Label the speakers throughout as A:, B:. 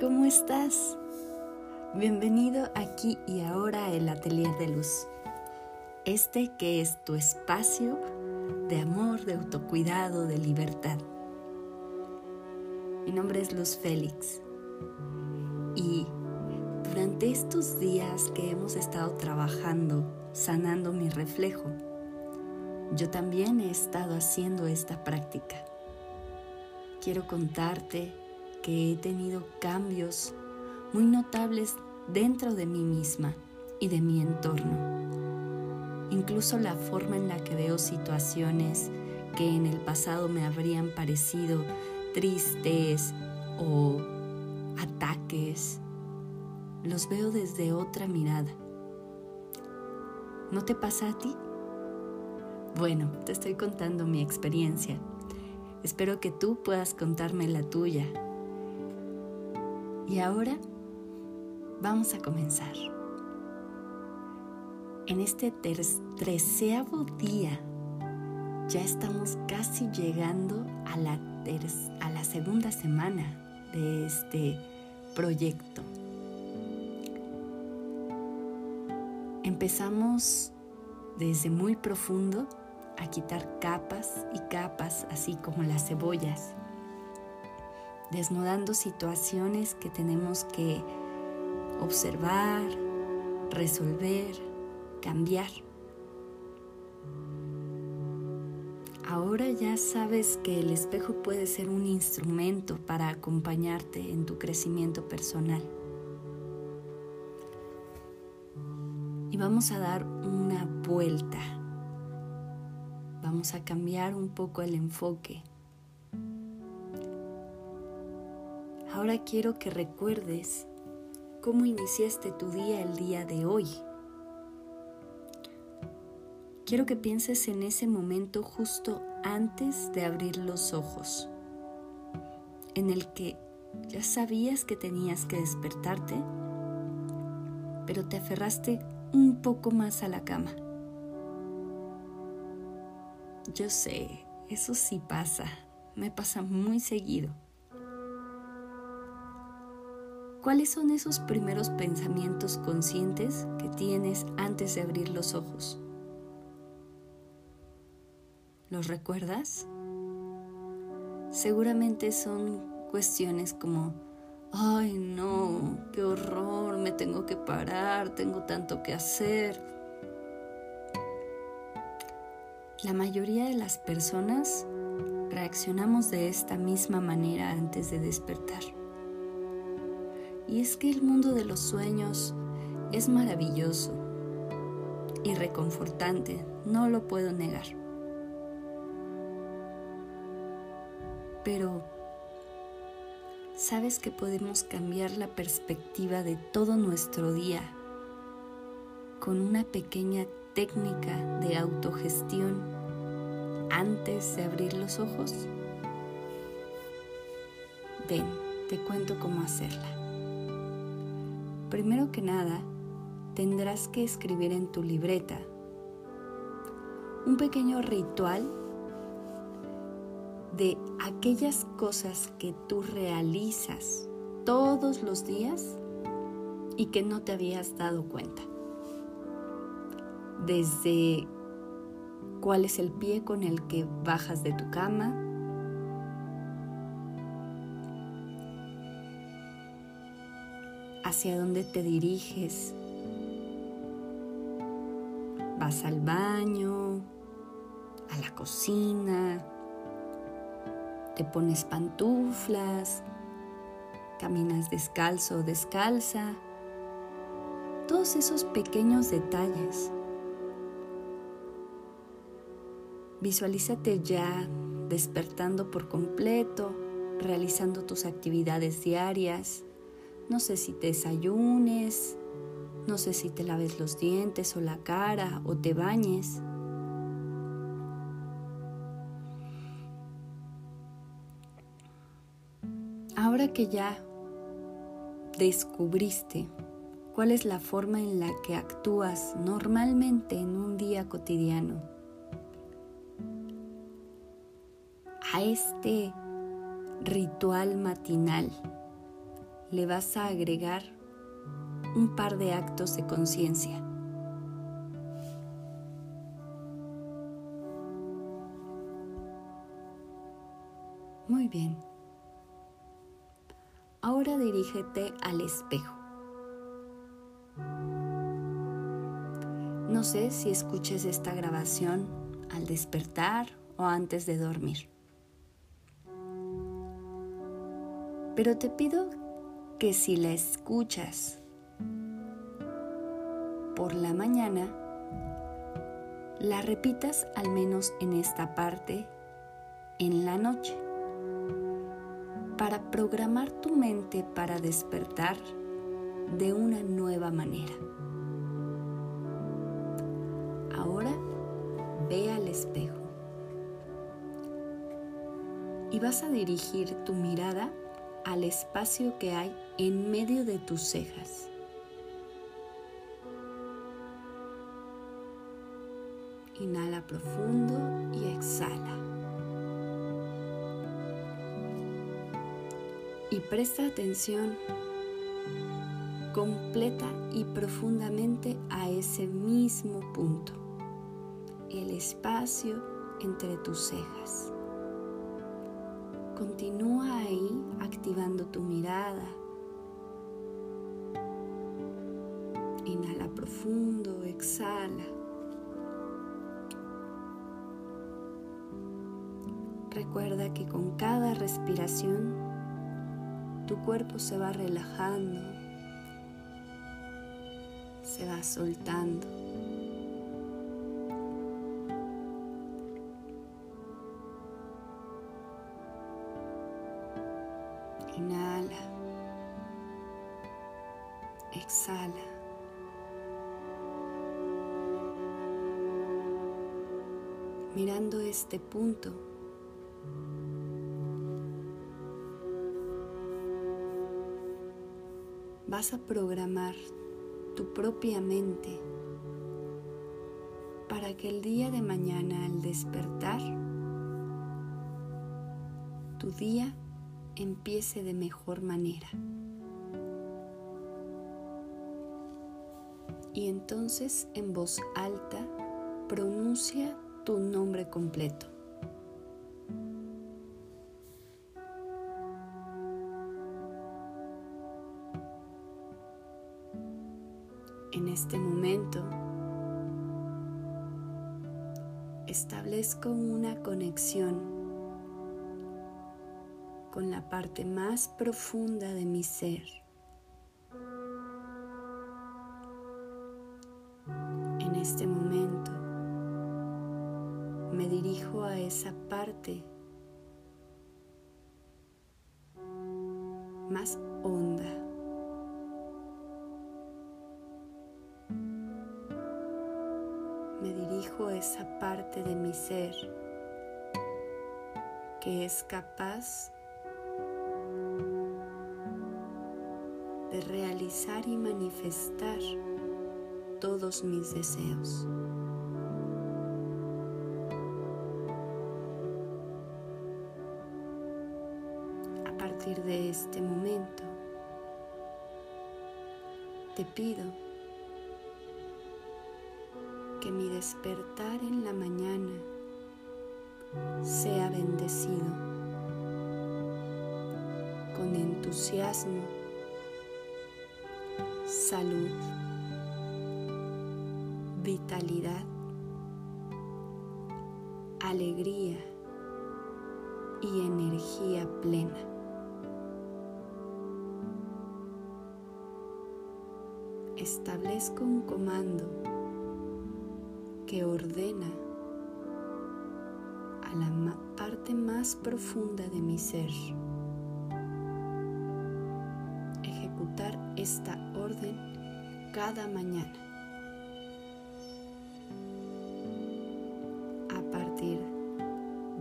A: ¿cómo estás? Bienvenido aquí y ahora a el Atelier de Luz. Este que es tu espacio de amor, de autocuidado, de libertad. Mi nombre es Luz Félix y durante estos días que hemos estado trabajando, sanando mi reflejo, yo también he estado haciendo esta práctica. Quiero contarte que he tenido cambios muy notables dentro de mí misma y de mi entorno. Incluso la forma en la que veo situaciones que en el pasado me habrían parecido tristes o ataques, los veo desde otra mirada. ¿No te pasa a ti? Bueno, te estoy contando mi experiencia. Espero que tú puedas contarme la tuya y ahora vamos a comenzar. En este treceavo día ya estamos casi llegando a la, a la segunda semana de este proyecto. Empezamos desde muy profundo a quitar capas y capas, así como las cebollas desnudando situaciones que tenemos que observar, resolver, cambiar. Ahora ya sabes que el espejo puede ser un instrumento para acompañarte en tu crecimiento personal. Y vamos a dar una vuelta. Vamos a cambiar un poco el enfoque. Ahora quiero que recuerdes cómo iniciaste tu día el día de hoy. Quiero que pienses en ese momento justo antes de abrir los ojos, en el que ya sabías que tenías que despertarte, pero te aferraste un poco más a la cama. Yo sé, eso sí pasa, me pasa muy seguido. ¿Cuáles son esos primeros pensamientos conscientes que tienes antes de abrir los ojos? ¿Los recuerdas? Seguramente son cuestiones como, ay no, qué horror, me tengo que parar, tengo tanto que hacer. La mayoría de las personas reaccionamos de esta misma manera antes de despertar. Y es que el mundo de los sueños es maravilloso y reconfortante, no lo puedo negar. Pero, ¿sabes que podemos cambiar la perspectiva de todo nuestro día con una pequeña técnica de autogestión antes de abrir los ojos? Ven, te cuento cómo hacerla. Primero que nada, tendrás que escribir en tu libreta un pequeño ritual de aquellas cosas que tú realizas todos los días y que no te habías dado cuenta. Desde cuál es el pie con el que bajas de tu cama, hacia dónde te diriges. Vas al baño, a la cocina, te pones pantuflas, caminas descalzo o descalza. Todos esos pequeños detalles. Visualízate ya despertando por completo, realizando tus actividades diarias no sé si te desayunes, no sé si te laves los dientes o la cara o te bañes. Ahora que ya descubriste cuál es la forma en la que actúas normalmente en un día cotidiano, a este ritual matinal le vas a agregar un par de actos de conciencia. Muy bien. Ahora dirígete al espejo. No sé si escuches esta grabación al despertar o antes de dormir. Pero te pido que si la escuchas por la mañana, la repitas al menos en esta parte en la noche para programar tu mente para despertar de una nueva manera. Ahora ve al espejo y vas a dirigir tu mirada al espacio que hay en medio de tus cejas. Inhala profundo y exhala. Y presta atención completa y profundamente a ese mismo punto, el espacio entre tus cejas. Continúa ahí activando tu mirada. Profundo, exhala. Recuerda que con cada respiración tu cuerpo se va relajando, se va soltando. Inhala. Exhala. Mirando este punto, vas a programar tu propia mente para que el día de mañana al despertar, tu día empiece de mejor manera. Y entonces en voz alta pronuncia tu nombre completo. En este momento establezco una conexión con la parte más profunda de mi ser. Más honda. Me dirijo a esa parte de mi ser que es capaz de realizar y manifestar todos mis deseos. Este momento, te pido que mi despertar en la mañana sea bendecido con entusiasmo salud, vitalidad, alegría y energía plena. Establezco un comando que ordena a la parte más profunda de mi ser ejecutar esta orden cada mañana. A partir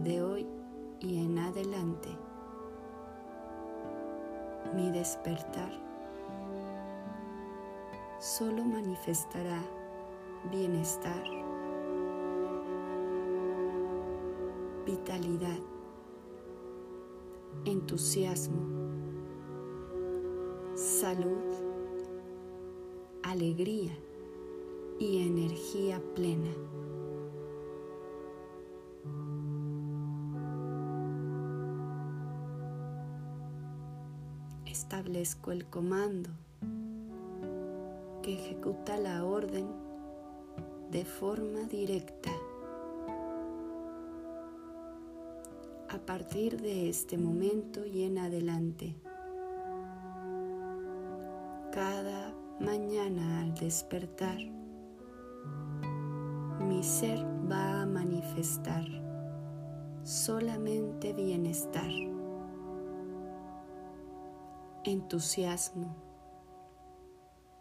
A: de hoy y en adelante, mi despertar solo manifestará bienestar, vitalidad, entusiasmo salud, alegría y energía plena. Establezco el comando ejecuta la orden de forma directa. A partir de este momento y en adelante, cada mañana al despertar, mi ser va a manifestar solamente bienestar, entusiasmo,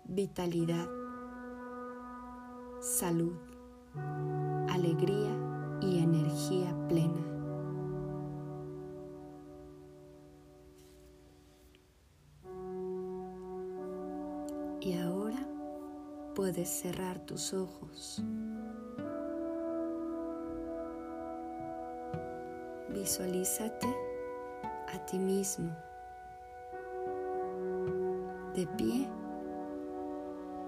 A: vitalidad, salud, alegría y energía plena. Y ahora puedes cerrar tus ojos. Visualízate a ti mismo de pie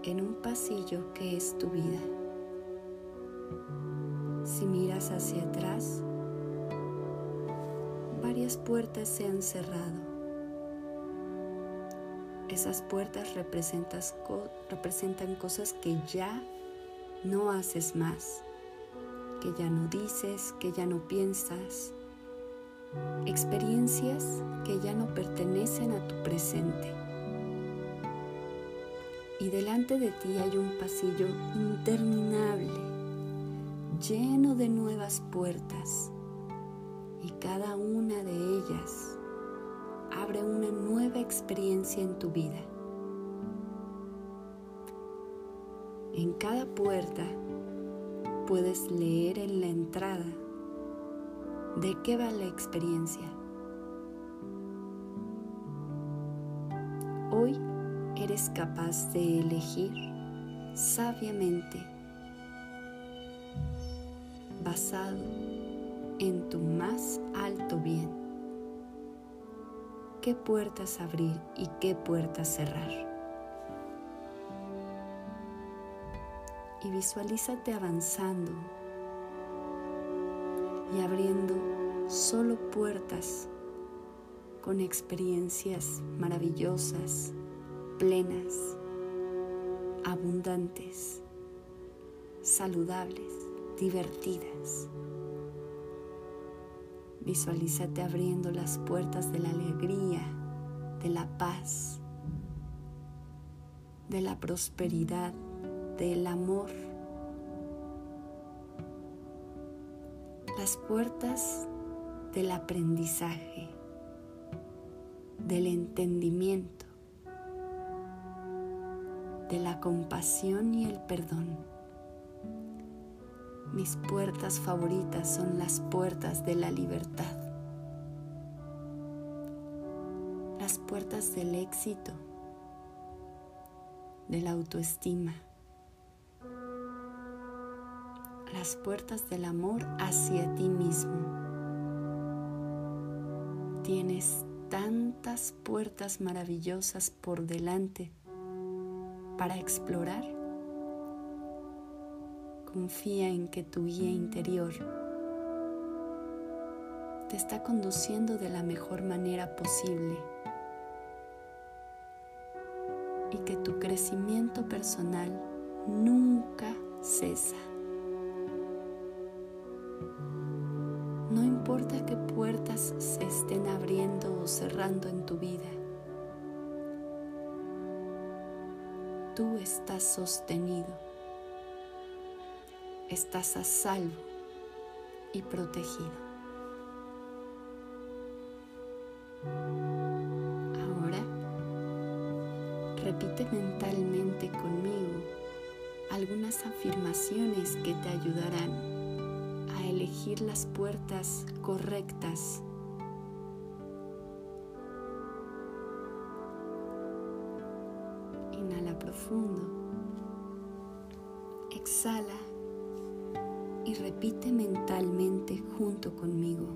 A: en un pasillo que es tu vida. Si miras hacia atrás, varias puertas se han cerrado. Esas puertas representan cosas que ya no haces más, que ya no dices, que ya no piensas, experiencias que ya no pertenecen a tu presente y delante de ti hay un pasillo interminable, lleno de nuevas puertas, y cada una de ellas abre una nueva experiencia en tu vida. En cada puerta puedes leer en la entrada de qué va la experiencia. Hoy eres capaz de elegir sabiamente, basado en tu más alto bien, qué puertas abrir y qué puertas cerrar. Y visualízate avanzando y abriendo solo puertas con experiencias maravillosas plenas, abundantes, saludables, divertidas. Visualízate abriendo las puertas de la alegría, de la paz, de la prosperidad, del amor. Las puertas del aprendizaje, del entendimiento de la compasión y el perdón. Mis puertas favoritas son las puertas de la libertad, las puertas del éxito, de la autoestima, las puertas del amor hacia ti mismo. Tienes tantas puertas maravillosas por delante para explorar, confía en que tu guía interior te está conduciendo de la mejor manera posible y que tu crecimiento personal nunca cesa. No importa qué puertas se estén abriendo o cerrando en tu vida, tú estás sostenido, estás a salvo y protegido. Profundo. Exhala y repite mentalmente junto conmigo.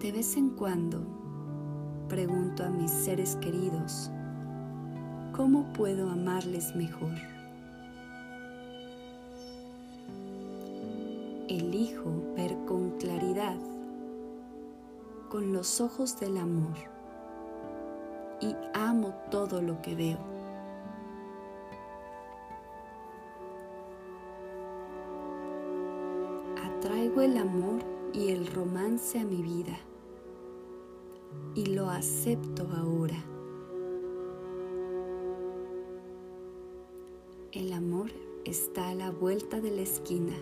A: De vez en cuando pregunto a mis seres queridos, ¿cómo puedo amarles mejor? Elijo ver con claridad, con los ojos del amor, y amo todo lo que veo. Atraigo el amor y el romance a mi vida y lo acepto ahora. El amor está a la vuelta de la esquina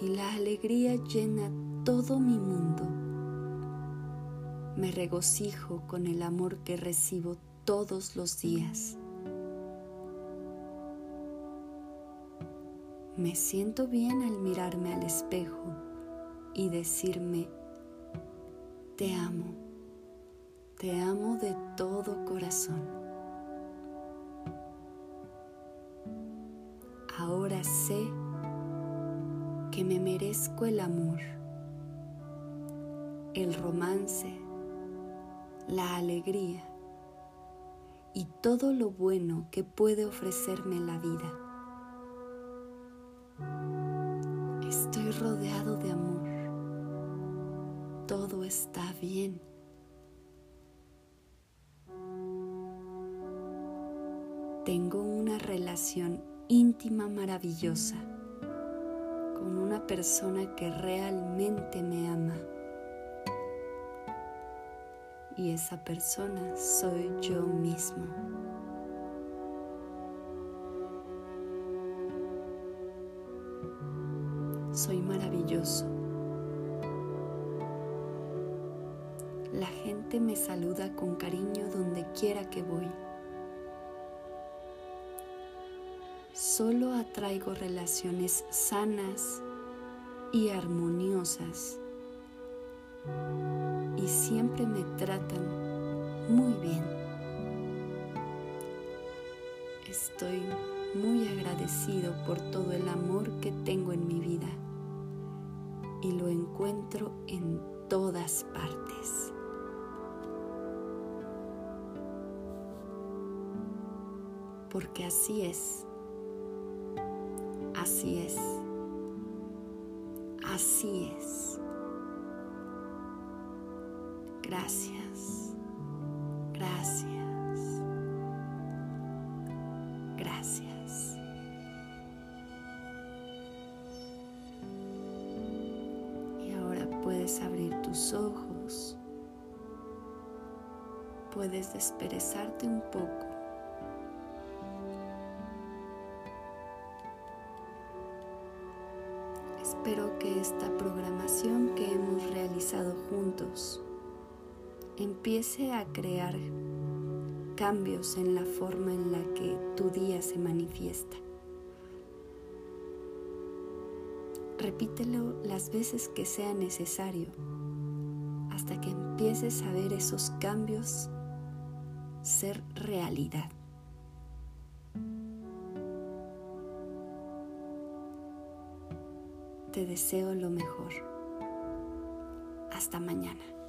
A: y la alegría llena todo mi mundo. Me regocijo con el amor que recibo todos los días. Me siento bien al mirarme al espejo y decirme, te amo, te amo de todo corazón. Ahora sé que me merezco el amor, el romance, la alegría y todo lo bueno que puede ofrecerme la vida. Estoy rodeado de amor. Todo está bien. Tengo una relación íntima maravillosa con una persona que realmente me ama. Y esa persona soy yo mismo. Soy maravilloso. La gente me saluda con cariño donde quiera que voy. Solo atraigo relaciones sanas y armoniosas y siempre me tratan muy bien. Estoy muy agradecido por todo el amor que tengo en mi vida y lo encuentro en todas partes. Porque así es, así es, así es. Gracias, gracias, gracias. Y ahora puedes abrir tus ojos, puedes desperezarte un poco. Espero que esta programación que hemos realizado juntos empiece a crear cambios en la forma en la que tu día se manifiesta. Repítelo las veces que sea necesario hasta que empieces a ver esos cambios ser realidad. Te deseo lo mejor. Hasta mañana.